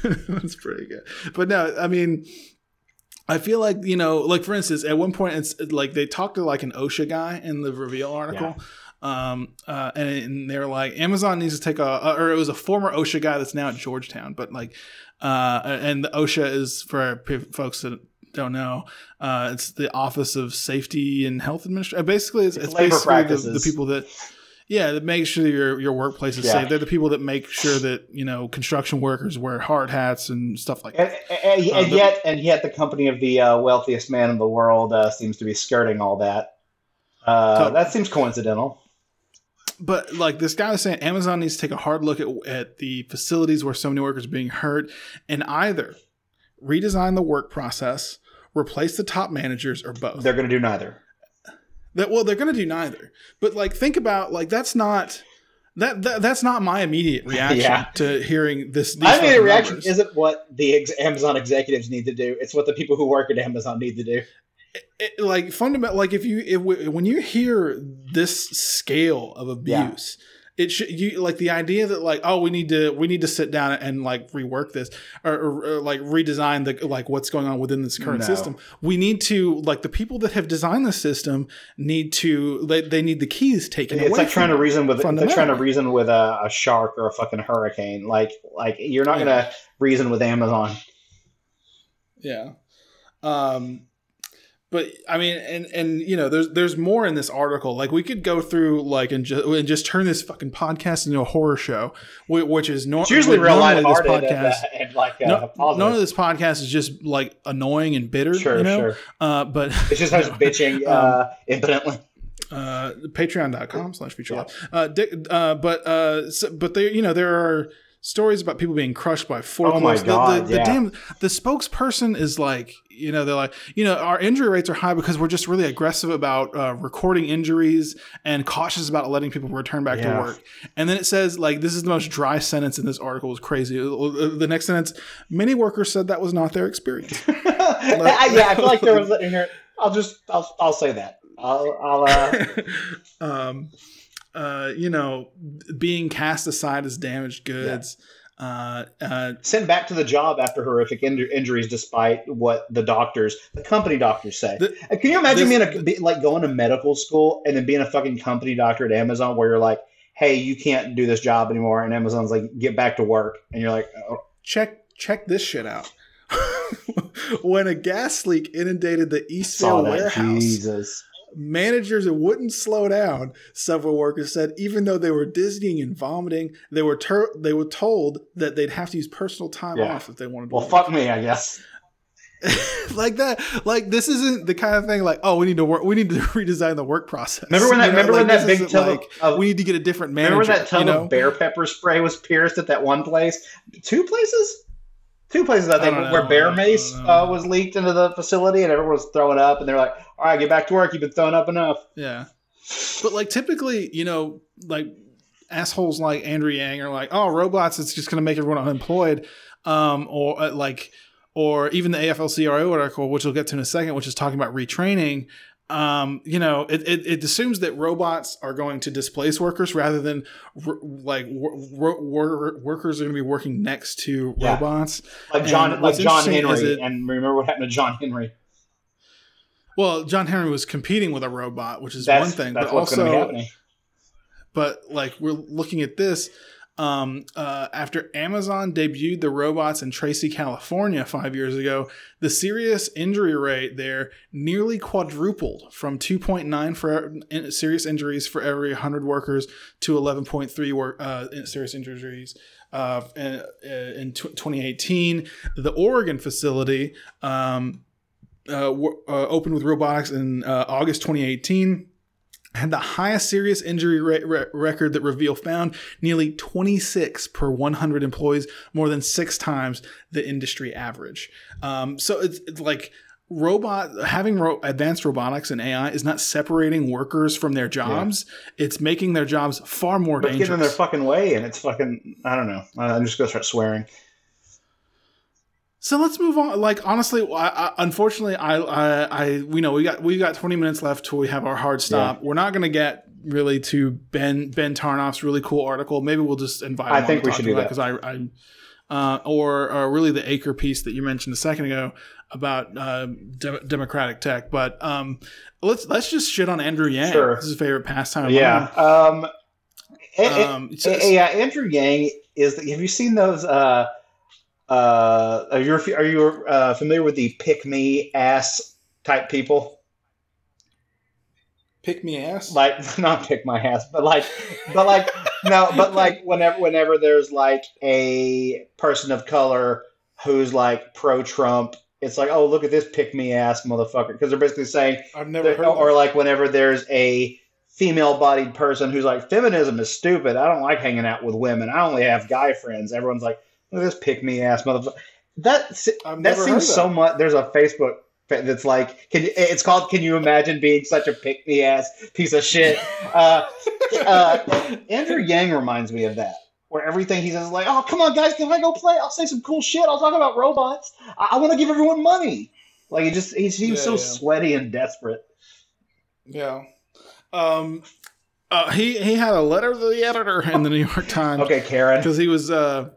*laughs* that's pretty good. But no, I mean, I feel like you know, like for instance, at one point, it's like they talked to like an OSHA guy in the reveal article. Um, uh, and, and they're like, Amazon needs to take a, or it was a former OSHA guy that's now at Georgetown, but like, uh, and the OSHA is for p- folks that don't know, uh, it's the Office of Safety and Health Administration. Basically, it's, It's it's, basically the, the people that, yeah, that make sure your your workplace is Yeah. safe. They're the people that make sure that you know construction workers wear hard hats and stuff like that. and, and, and Uh, the- yet, and yet, the company of the uh, wealthiest man in the world uh, seems to be skirting all that. Uh, Totally. That seems coincidental. but like this guy was saying, Amazon needs to take a hard look at, at the facilities where so many workers are being hurt and either redesign the work process, replace the top managers, or both. They're going to do neither. That well, they're going to do neither. But like, think about like that's not That, that that's not my immediate reaction Yeah. to hearing this. My immediate reaction numbers. isn't what the ex- Amazon executives need to do. It's what the people who work at Amazon need to do. it, like fundamental like if you if, when you hear this scale of abuse it should you like the idea that like oh we need to we need to sit down and like rework this or, or, or, like redesign the like what's going on within this current No. system we need to like the people that have designed the system need to they, they need the keys taken It's away like trying to reason with like trying to reason with a, a shark or a fucking hurricane. Like like you're not Yeah. gonna reason with Amazon. Yeah. Um but I mean and and you know there's there's more in this article. Like we could go through like and just and just turn this fucking podcast into a horror show, which is nor- It's usually real normally this lighthearted and, uh, podcast. and like uh, No, none of this podcast is just like annoying and bitter, sure, you know. sure. Uh, but *laughs* It's just us No. bitching Um, uh, impotently. uh, patreon.com slash futureleft. Uh, uh, but uh, so, but there, you know, there are stories about people being crushed by forklifts. Oh my The- God, the, the, yeah. damn the spokesperson is like, you know, they're like, you know, our injury rates are high because we're just really aggressive about uh, recording injuries and cautious about letting people return back to work. And then it says like, this is the most dry sentence in this article. is crazy. Uh, The next sentence, many workers said that was not their experience. *laughs* I- yeah, I feel like there was in here. I'll just I'll I'll say that. I'll I'll uh, *laughs* um, uh, you know, being cast aside as damaged goods. Uh, uh, sent back to the job after horrific inju- injuries, despite what the doctors, the company doctors say. The- Uh, Can you imagine this- being a be, like going to medical school and then being a fucking company doctor at Amazon, where you're like, "Hey, you can't do this job anymore," and Amazon's like, "Get back to work," and you're like, oh, check check this shit out. *laughs* when a gas leak inundated the "Saw Eastvale warehouse, Jesus." Managers it wouldn't slow down. Several workers said even though they were dizzying and vomiting, they were ter- they were told that they'd have to use personal time Yeah. off if they wanted to. Well, leave. fuck me, I guess. *laughs* like that. Like this isn't the kind of thing like oh we need to work we need to *laughs* redesign the work process. Remember when that? You know, remember when that big tub like of, of we need to get a different manager. Remember that tub you know? of bear pepper spray was pierced at that one place? Two places? Two places, I think, I where know. bear mace uh, was leaked into the facility and everyone was throwing up. And they're like, all right, get back to work. You've been throwing up enough. Yeah. But like typically, you know, like assholes like Andrew Yang are like, oh, robots, it's just going to make everyone unemployed. Um, or uh, like, or even the AFL-CIO article, which we'll get to in a second, which is talking about retraining. Um, you know, it, it, it assumes that robots are going to displace workers rather than r- like wor- wor- wor- workers are going to be working next to Yeah. robots. Like John, And like John Henry. it- and remember what happened to John Henry? Well, John Henry was competing with a robot, which is That's, one thing, but what's going be also happening. but like we're looking at this um, uh, after Amazon debuted the robots in Tracy, California, five years ago, the serious injury rate there nearly quadrupled from 2.9 for serious injuries for every 100 workers to 11.3 work, uh, serious injuries. Uh, in, tw 2018, the Oregon facility um, uh, w- uh, opened with robotics in uh, August 2018 had the highest serious injury re- re- record that Reveal found, nearly 26 per 100 employees, more than six times the industry average. Um, so it's, it's like robot having ro- advanced robotics and AI is not separating workers from their jobs; it's making their jobs far more But dangerous. getting in their fucking way, and it's fucking, I don't know. I'm just going to start swearing. So let's move on. Like honestly, I, I, unfortunately, I, I, I, we know we got we got 20 minutes left till we have our hard stop. We're not going to get really to Ben Ben Tarnoff's really cool article. Maybe we'll just invite. Him I on think we should do that. because I, I uh, or, or really the Acre piece that you mentioned a second ago about uh, de- democratic tech. But um, let's let's just shit on Andrew Yang. Sure. This is his favorite pastime. Yeah. Um, eh, eh, Um, so- yeah, Andrew Yang is. Have you seen those? Uh, uh, are you are you uh, familiar with the pick me ass type people? pick me ass. Like *laughs* not pick my ass, but like, but like no, but like whenever whenever there's like a person of color who's like pro Trump, it's like oh look at this pick me ass motherfucker because they're basically saying I've never heard. or like whenever there's a female bodied person who's like feminism is stupid i don't like hanging out with women i only have guy friends everyone's like look at this pick me ass motherfucker that that seems so much there's a facebook That's like, can you, it's called "Can you imagine being such a pick me ass piece of shit?" *laughs* Uh, uh, Andrew Yang reminds me of that, where everything he says is like, "Oh, come on, guys, can I go play? I'll say some cool shit. I'll talk about robots. I, I want to give everyone money." Like he just he seems Yeah, so yeah. sweaty and desperate. Yeah. Um, uh, he he had a letter to the editor in the New York Times Okay, Karen. because he was uh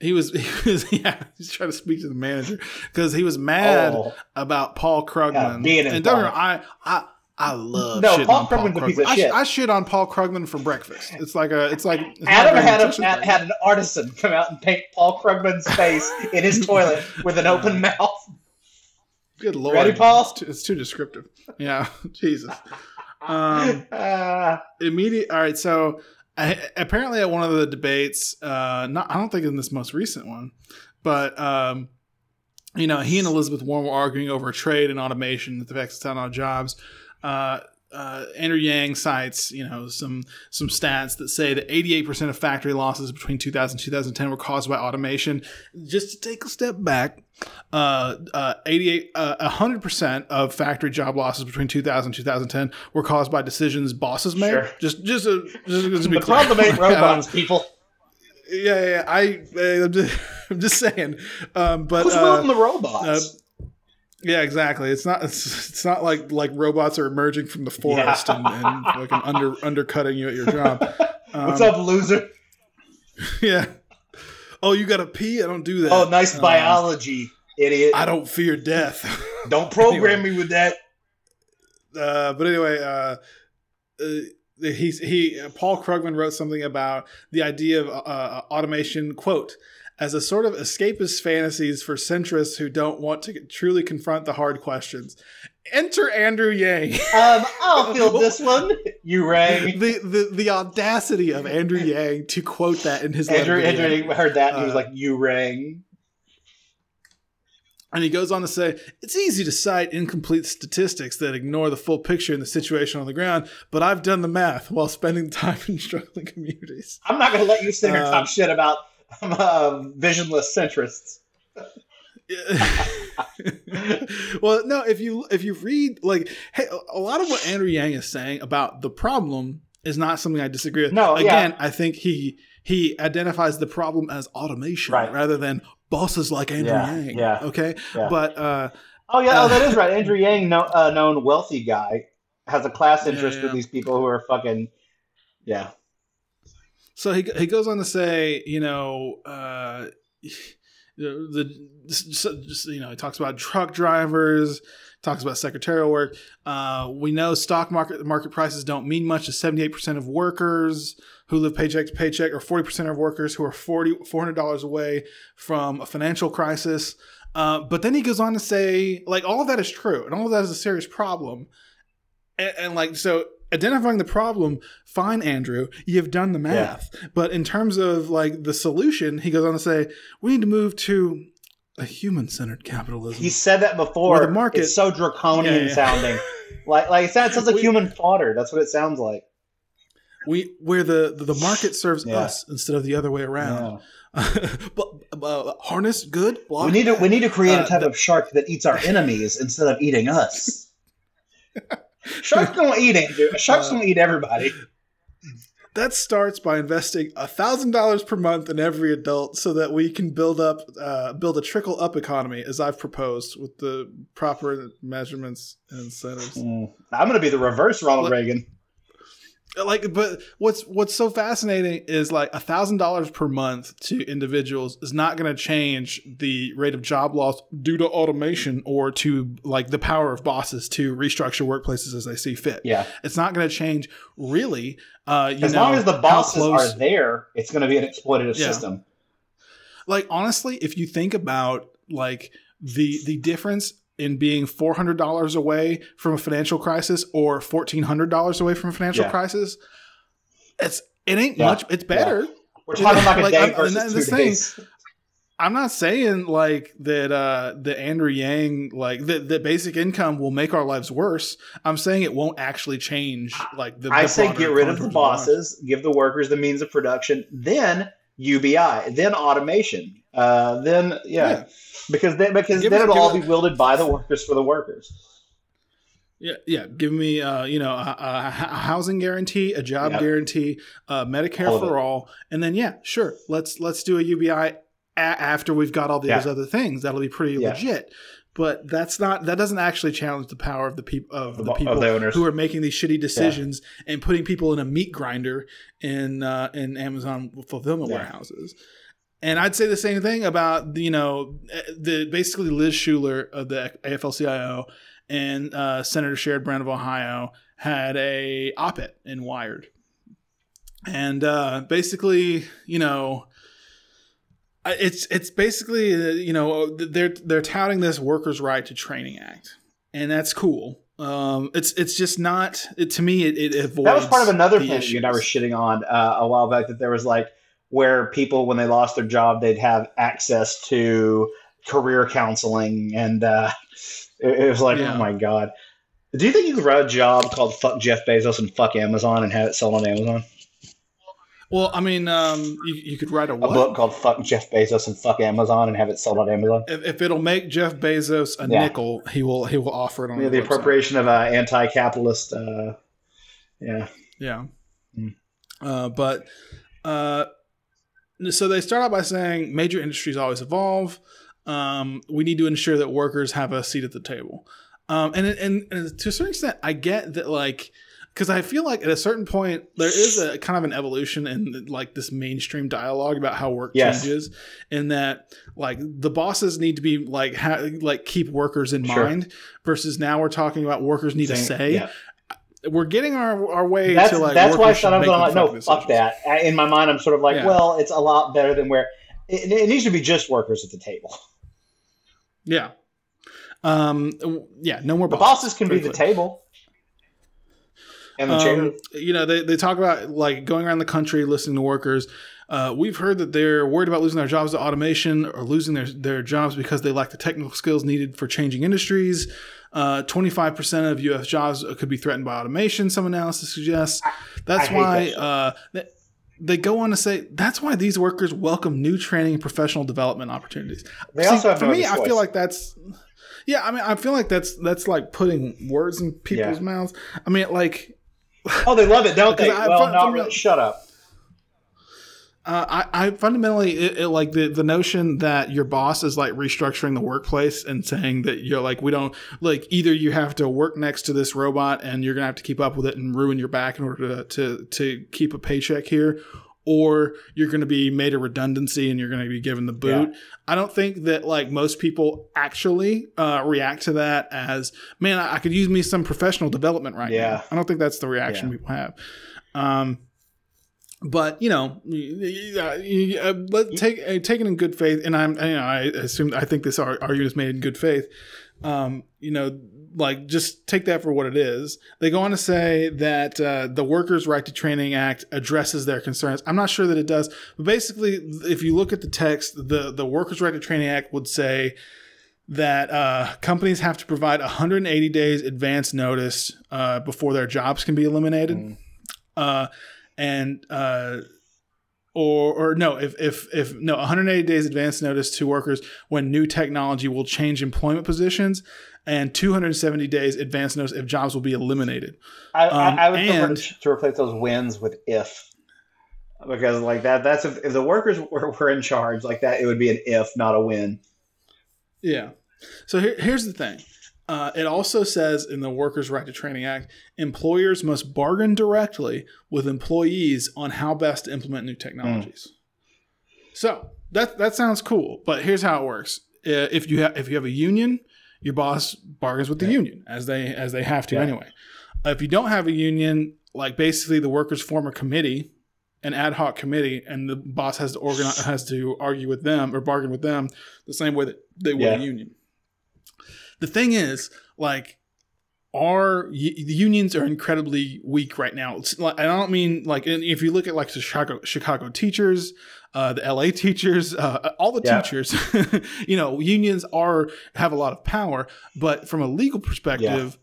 he was *laughs* he was yeah he's trying to speak to the manager because he was mad Oh, about Paul Krugman. being and don't get me involved. wrong, I I. I love No, shitting Paul on Paul Krugman's piece Krugman. of I, shit. I shit on Paul Krugman for breakfast. It's like a, it's like it's Adam had, a, had had an artisan come out and paint Paul Krugman's face in his toilet with an open *laughs* mouth. Good lord, Ready, Paul? It's too, it's too descriptive. Yeah, *laughs* Jesus. Um, Uh, immediate. All right, so I, apparently at one of the debates, uh, not I don't think in this most recent one, but um, you know, he and Elizabeth Warren were arguing over trade and automation that affects a ton of jobs. Uh, uh, Andrew Yang cites, you know, some some stats that say that 88% of factory losses between 2000 and 2010 were caused by automation. Just to take a step back, uh, uh, 88, uh, 100% of factory job losses between 2000 and 2010 were caused by decisions bosses made. Sure. Just, just, uh, just, just to be the clear. problem ain't *laughs* robots, people. yeah, yeah, yeah. I, I'm just, *laughs* I'm just saying. Um, but Who's uh, building the robots? Yeah, exactly. It's not. It's, it's not like like robots are emerging from the forest and, and fucking under undercutting you at your job. Um, *laughs* What's up, loser? *laughs* Yeah. Oh, you got to pee? I don't do that. Oh, nice Um, biology, idiot. I don't fear death. *laughs* Don't program me with that. uh, but anyway, uh, uh, he's he Paul Krugman wrote something about the idea of uh, automation quote as a sort of escapist fantasies for centrists who don't want to truly confront the hard questions. Enter Andrew Yang. Um, I'll *laughs* field this one. You rang. the, the the audacity of Andrew Yang to quote that in his Andrew, letter. to the Andrew heard that and he was Uh, like, "You rang." And he goes on to say, it's easy to cite incomplete statistics that ignore the full picture and the situation on the ground, but I've done the math while spending time *laughs* in struggling communities. I'm not going to let you sit here and Um, talk shit about *laughs* um, visionless centrists. *laughs* well, no, if you if you read like hey, a lot of what Andrew Yang is saying about the problem is not something I disagree with. No, yeah. again, I think he he identifies the problem as automation Right. rather than bosses like Andrew Yeah, Yang. yeah, Okay, yeah. but uh, Oh yeah, Uh, oh that is right. Andrew Yang, no, uh, known wealthy guy, has a class Yeah, interest yeah. with these people who are fucking. Yeah, So he, he goes on to say, you know, uh, the, the you know he talks about truck drivers, talks about secretarial work. Uh, we know stock market market prices don't mean much to seventy eight percent of workers who live paycheck to paycheck, or forty percent of workers who are 40 400 dollars away from a financial crisis. Uh, but then he goes on to say, like all of that is true, and all of that is a serious problem, and, and like so. Identifying the problem, fine, Andrew, you've done the math. But in terms of like the solution, he goes on to say, we need to move to a human centered capitalism. he said that before. Or the market- It's so draconian Yeah, yeah. sounding. *laughs* Like, like it sounds, sounds like We- human fodder. That's what it sounds like. we where the the market serves Yeah. us instead of the other way around. *laughs* but uh, harness good. We need to we need to create Uh, a type the- of shark that eats our enemies instead of eating us. *laughs* Sharks *laughs* don't eat Andrew. Sharks Uh, gonna eat everybody. That starts by investing thousand dollars per month in every adult, so that we can build up, uh, build a trickle up economy, as I've proposed with the proper measurements and incentives. Mm. I'm gonna be the reverse Ronald Look- Reagan. Like but what's what's so fascinating is like a thousand dollars per month to individuals is not going to change the rate of job loss due to automation or to like the power of bosses to restructure workplaces as they see fit Yeah. it's not going to change really uh you As know long as the bosses close- are there, it's gonna be an exploitative Yeah. system. like honestly if you think about like the the difference in being $400 away from a financial crisis or $1400 away from a financial Yeah. crisis it's it ain't Yeah. much it's better We're talking *laughs* like a Like, day I'm- versus and two this thing- I'm not saying like that uh that Andrew Yang like that that basic income will make our lives worse. I'm saying it won't actually change like the I the say get rid of the contours our lives. bosses, give the workers the means of production, then UBI, then automation, uh, then yeah, Yeah. because then because Give then it'll all be wielded by the workers for the workers. Yeah, yeah. Give me, uh, you know, a, a housing guarantee, a job Yep. guarantee, uh, Medicare All for all, and then yeah, sure. Let's let's do a UBI a- after we've got all these Yeah. other things. That'll be pretty Yeah. legit. But that's not that doesn't actually challenge the power of the people of the the- people of the who are making these shitty decisions and putting people in a meat grinder in uh, in Amazon fulfillment Yeah. warehouses. And I'd say the same thing about you know the basically Liz Shuler of the AFL-CIO and uh, Senator Sherrod Brown of Ohio had a op-ed in Wired, and uh, basically you know it's it's basically uh, you know they're they're touting this Workers' Right to Training Act, and that's cool. Um, it's it's just not it, to me. It, it avoids That was part of another thing that you and I were shitting on uh, a while back. That there was like where people, when they lost their job, they'd have access to career counseling, and uh, it, it was like, Yeah. oh my god. Do you think you could write a job called "fuck Jeff Bezos" and "fuck Amazon" and have it sold on Amazon? Well, I mean, um, you, you could write a A book called "Fuck Jeff Bezos" and "fuck Amazon" and have it sold on Amazon. If, if it'll make Jeff Bezos a Yeah. nickel, he will he will offer it on Yeah, the website. appropriation of uh, anti-capitalist. Uh, yeah, Yeah. Mm. Uh, but uh, so they start out by saying major industries always evolve. Um, we need to ensure that workers have a seat at the table. Um, and, and, and to a certain extent, I get that, like, because I feel like at a certain point there is a kind of an evolution in like this mainstream dialogue about how work Yes. changes, and that like the bosses need to be like ha- like keep workers in Sure. mind, versus now we're talking about workers need a say yeah. We're getting our, our way that's to like that's why sometimes make I'm going like, no, fuck that. In my mind, I'm sort of like, Yeah. well, it's a lot better than where it, it needs to be just workers at the table. Yeah. Um. Yeah. No more The bosses. bosses can be the table and the chair. Um, you know, they, they talk about like going around the country listening to workers. Uh, we've heard that they're worried about losing their jobs to automation or losing their, their jobs because they lack the technical skills needed for changing industries. Uh, 25% of U.S. jobs could be threatened by automation, some analysis suggests. That's why uh, they, they go on to say that's why these workers welcome new training and professional development opportunities. They See, also have for no me, other I feel like that's yeah. I mean, I feel like that's that's like putting words in people's Yeah. mouths. I mean, like oh, they love it, don't *laughs* they? I- well, from- not from really. the- Shut up. Uh, I, I fundamentally it, it, like the the notion that your boss is like restructuring the workplace and saying that you're like we don't like either you have to work next to this robot and you're gonna have to keep up with it and ruin your back in order to to, to keep a paycheck here. Or you're going to be made a redundancy and you're going to be given the boot. I don't think that like most people actually uh, react to that as, man, I, I could use me some professional development right Yeah. now. I don't think that's the reaction Yeah. people have. Um, but you know, y- uh, let take uh, taken in good faith, and I'm, you know, I assume I think this argument is made in good faith. Um, you know, like just take that for what it is. They go on to say that uh, the Workers' Right to Training Act addresses their concerns. I'm not sure that it does, but basically, if you look at the text, the the Workers' Right to Training Act would say that uh, companies have to provide 180 days advance notice uh, before their jobs can be eliminated. Mm. And uh, or or no, if if if no, 180 days advance notice to workers when new technology will change employment positions, and 270 days advance notice if jobs will be eliminated. I, Um, I, I would prefer to replace those wins with if. Because like that, that's if, if the workers were, were in charge like that, it would be an if, not a win. Yeah. So here, here's the thing. Uh, it also says in the Workers' Right to Training Act, employers must bargain directly with employees on how best to implement new technologies. So that that sounds cool, but here's how it works: Uh, if you have if you have a union, your boss bargains with the Yeah. union as they as they have to Yeah. anyway. Uh, if you don't have a union, like basically the workers form a committee, an ad hoc committee, and the boss has to organize has to argue with them or bargain with them the same way that they would Yeah. a union. The thing is, like, our the unions are incredibly weak right now. It's like, I don't mean like if you look at like the Chicago Chicago teachers, uh, the LA teachers, uh, all the Yeah. teachers, *laughs* you know, unions are have a lot of power, but from a legal perspective.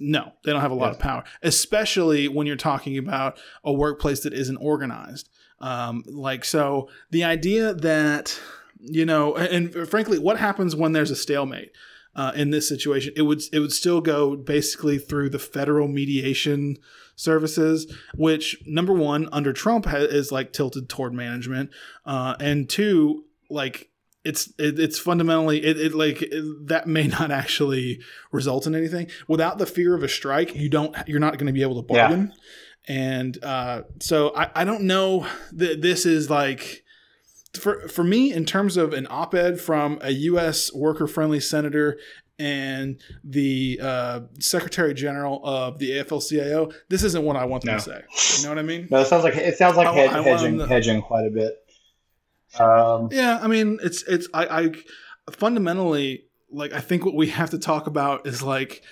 No, they don't have a lot Yeah. of power, especially when you're talking about a workplace that isn't organized. Um, like so, the idea that you know, and, and frankly, what happens when there's a stalemate? Uh, in this situation, it would it would still go basically through the federal mediation services, which number one under Trump ha- is like tilted toward management, uh, and two like it's it, it's fundamentally it, it like it, that may not actually result in anything without the fear of a strike you don't you're not going to be able to Yeah. bargain and uh, so I, I don't know that this is like for for me in terms of an op-ed from a U.S. worker friendly senator and the uh, secretary general of the AFL-CIO this isn't what I want them No. to say you know what I mean No, it sounds like it sounds like I- hedge, I hedging them to- hedging quite a bit. Um, Yeah, I mean, it's it's I, I fundamentally like I think what we have to talk about is like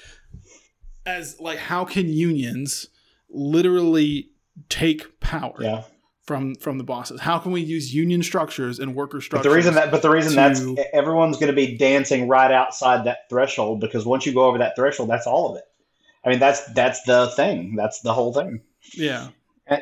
as like how can unions literally take power yeah, from from the bosses? How can we use union structures and worker structures? but the reason that but the reason to- that's everyone's going to be dancing right outside that threshold because once you go over that threshold, that's all of it. I mean, that's that's the thing. That's the whole thing. Yeah.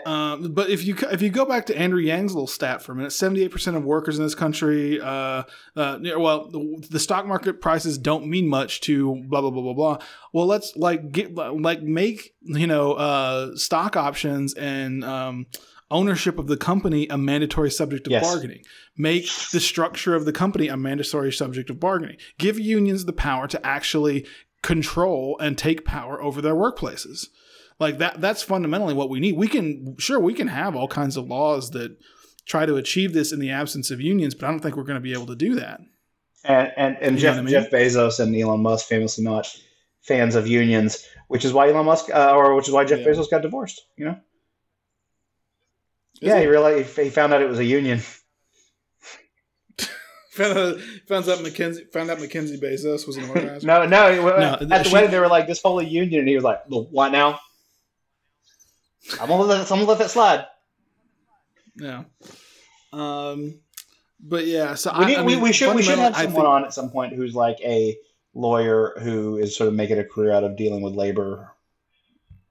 Um, but if you if you go back to Andrew Yang's little stat for a minute, seventy eight percent of workers in this country, uh, uh, well, the, the stock market prices don't mean much to blah blah blah blah blah. Well, let's like get like make you know uh, stock options and um, ownership of the company a mandatory subject of Yes. bargaining. Make the structure of the company a mandatory subject of bargaining. Give unions the power to actually control and take power over their workplaces like that that's fundamentally what we need we can sure we can have all kinds of laws that try to achieve this in the absence of unions but i don't think we're going to be able to do that And and, and Jeff I Jeff Bezos and Elon Musk famously not fans of unions, which is why Elon Musk uh, or which is why Jeff Yeah. Bezos got divorced. You know, Is yeah, it? he realized he found out it was a union. *laughs* found out, found out Mackenzie found out Mackenzie Bezos was an organizer. No, no. No, at the she- wedding, they were like this holy union, and he was like, "Well, "What now? I'm gonna let I'm gonna let that slide." Yeah. Um. But yeah, so We, I, need, I we, mean, we should we should have someone think- on at some point who's like a lawyer who is sort of making a career out of dealing with labor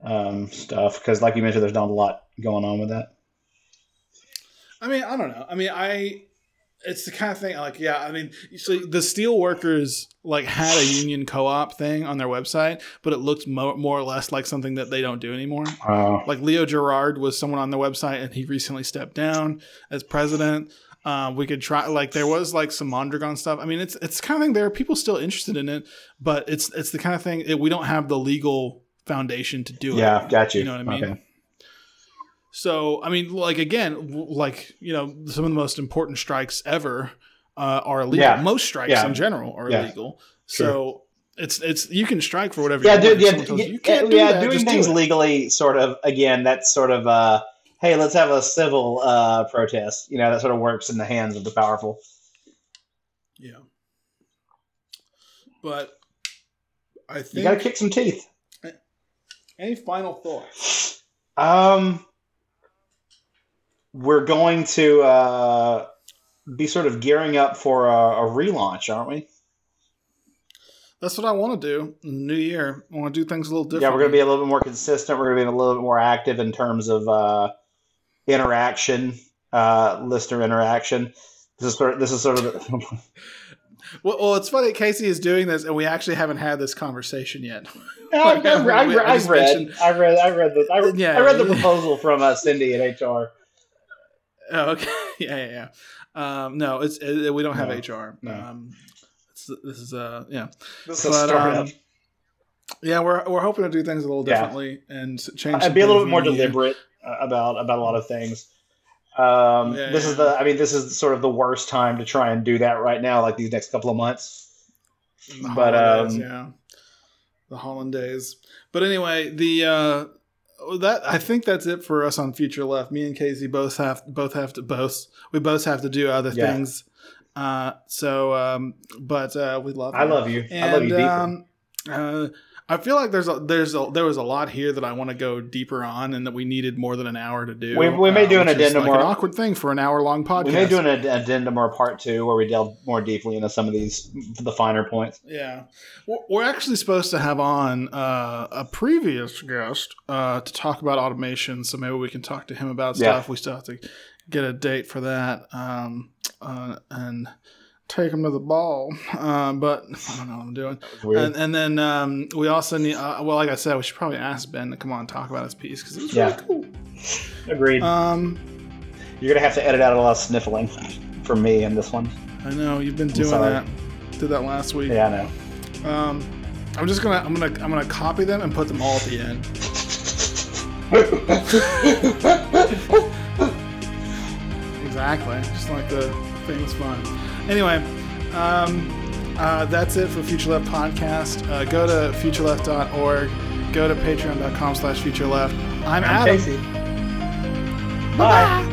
um, stuff because, like you mentioned, there's not a lot going on with that. I mean, I don't know. I mean, I it's the kind of thing like yeah. I mean, so the steel workers like had a union co-op thing on their website, but it looked mo- more or less like something that they don't do anymore. Uh, Like Leo Gerard was someone on the website, and he recently stepped down as president. Um, we could try like there was like some Mondragon stuff. I mean, it's it's kind of thing there are people still interested in it, but it's it's the kind of thing it, we don't have the legal foundation to do it. yeah, got you. You know what I mean? Okay. So, I mean, like again, like you know, some of the most important strikes ever uh, are illegal. Yeah. Most strikes Yeah. in general are Yeah. illegal. So it's it's you can strike for whatever. Yeah, you want. Yeah, someone tells yeah, you, you can't do yeah, that, doing just things it. legally, sort of. Again, that's sort of. Uh, hey, let's have a civil uh, protest. You know, that sort of works in the hands of the powerful. Yeah. But I think You got to kick some teeth. any final thoughts? Um, we're going to uh, be sort of gearing up for a, a relaunch, aren't we? That's what I want to do in the new year. I want to do things a little different. Yeah, we're going to be a little bit more consistent. We're going to be a little bit more active in terms of uh, interaction, uh, listener interaction. This is sort of, this is sort of the, *laughs* Well, well, it's funny. Casey is doing this, and we actually haven't had this conversation yet. *laughs* *laughs* I, I, I, We- we I just read, I read, I read the, I, read- Yeah. I read the proposal from uh, Cindy at HR. Oh, okay. *laughs* Yeah, yeah, yeah. Um, no, it's it, we don't have No, HR. no. Um, it's, this is uh, yeah. This is a But startup. um, yeah, we're we're hoping to do things a little Yeah. differently and change. I'd be a little bit more in year. deliberate uh, about about a lot of things. Um, Yeah, this yeah. is the, I mean, this is sort of the worst time to try and do that right now, like these next couple of months. The But, holidays, um, yeah, the hollandaise. But anyway, the uh, that I think that's it for us on Future Left. Me and Casey both have both have to both we both have to do other Yeah. things. Uh, so, um, but uh, we love. I you. love you. And, I love you deeply. Um, uh, I feel like there's a there's a there was a lot here that I want to go deeper on, and that we needed more than an hour to do. We- we may uh, do an addendum like an awkward thing for an hour long podcast. we may do an addendum or part two where we delve more deeply into some of these the finer points. Yeah, We're- we're actually supposed to have on uh, a previous guest uh, to talk about automation, so maybe we can talk to him about Yeah. stuff. We still have to get a date for that um, uh, and take them to the ball. Uh, but *laughs* I don't know what I'm doing. And, and then um, we also need, uh, well, like I said, we should probably ask Ben to come on and talk about his piece because it was Yeah. really cool. Agreed. Um, You're gonna have to edit out a lot of sniffling from me in this one. I know you've been doing that. Did that last week. Yeah, I know. Um, I'm just gonna I'm gonna I'm gonna copy them and put them all at the end. *laughs* Exactly, just like the famous fun. Anyway, um, uh, that's it for Future Left podcast. Uh, go to futureleft.org. Go to patreon.com slash futureleft. I'm I'm Adam. Casey. Bye.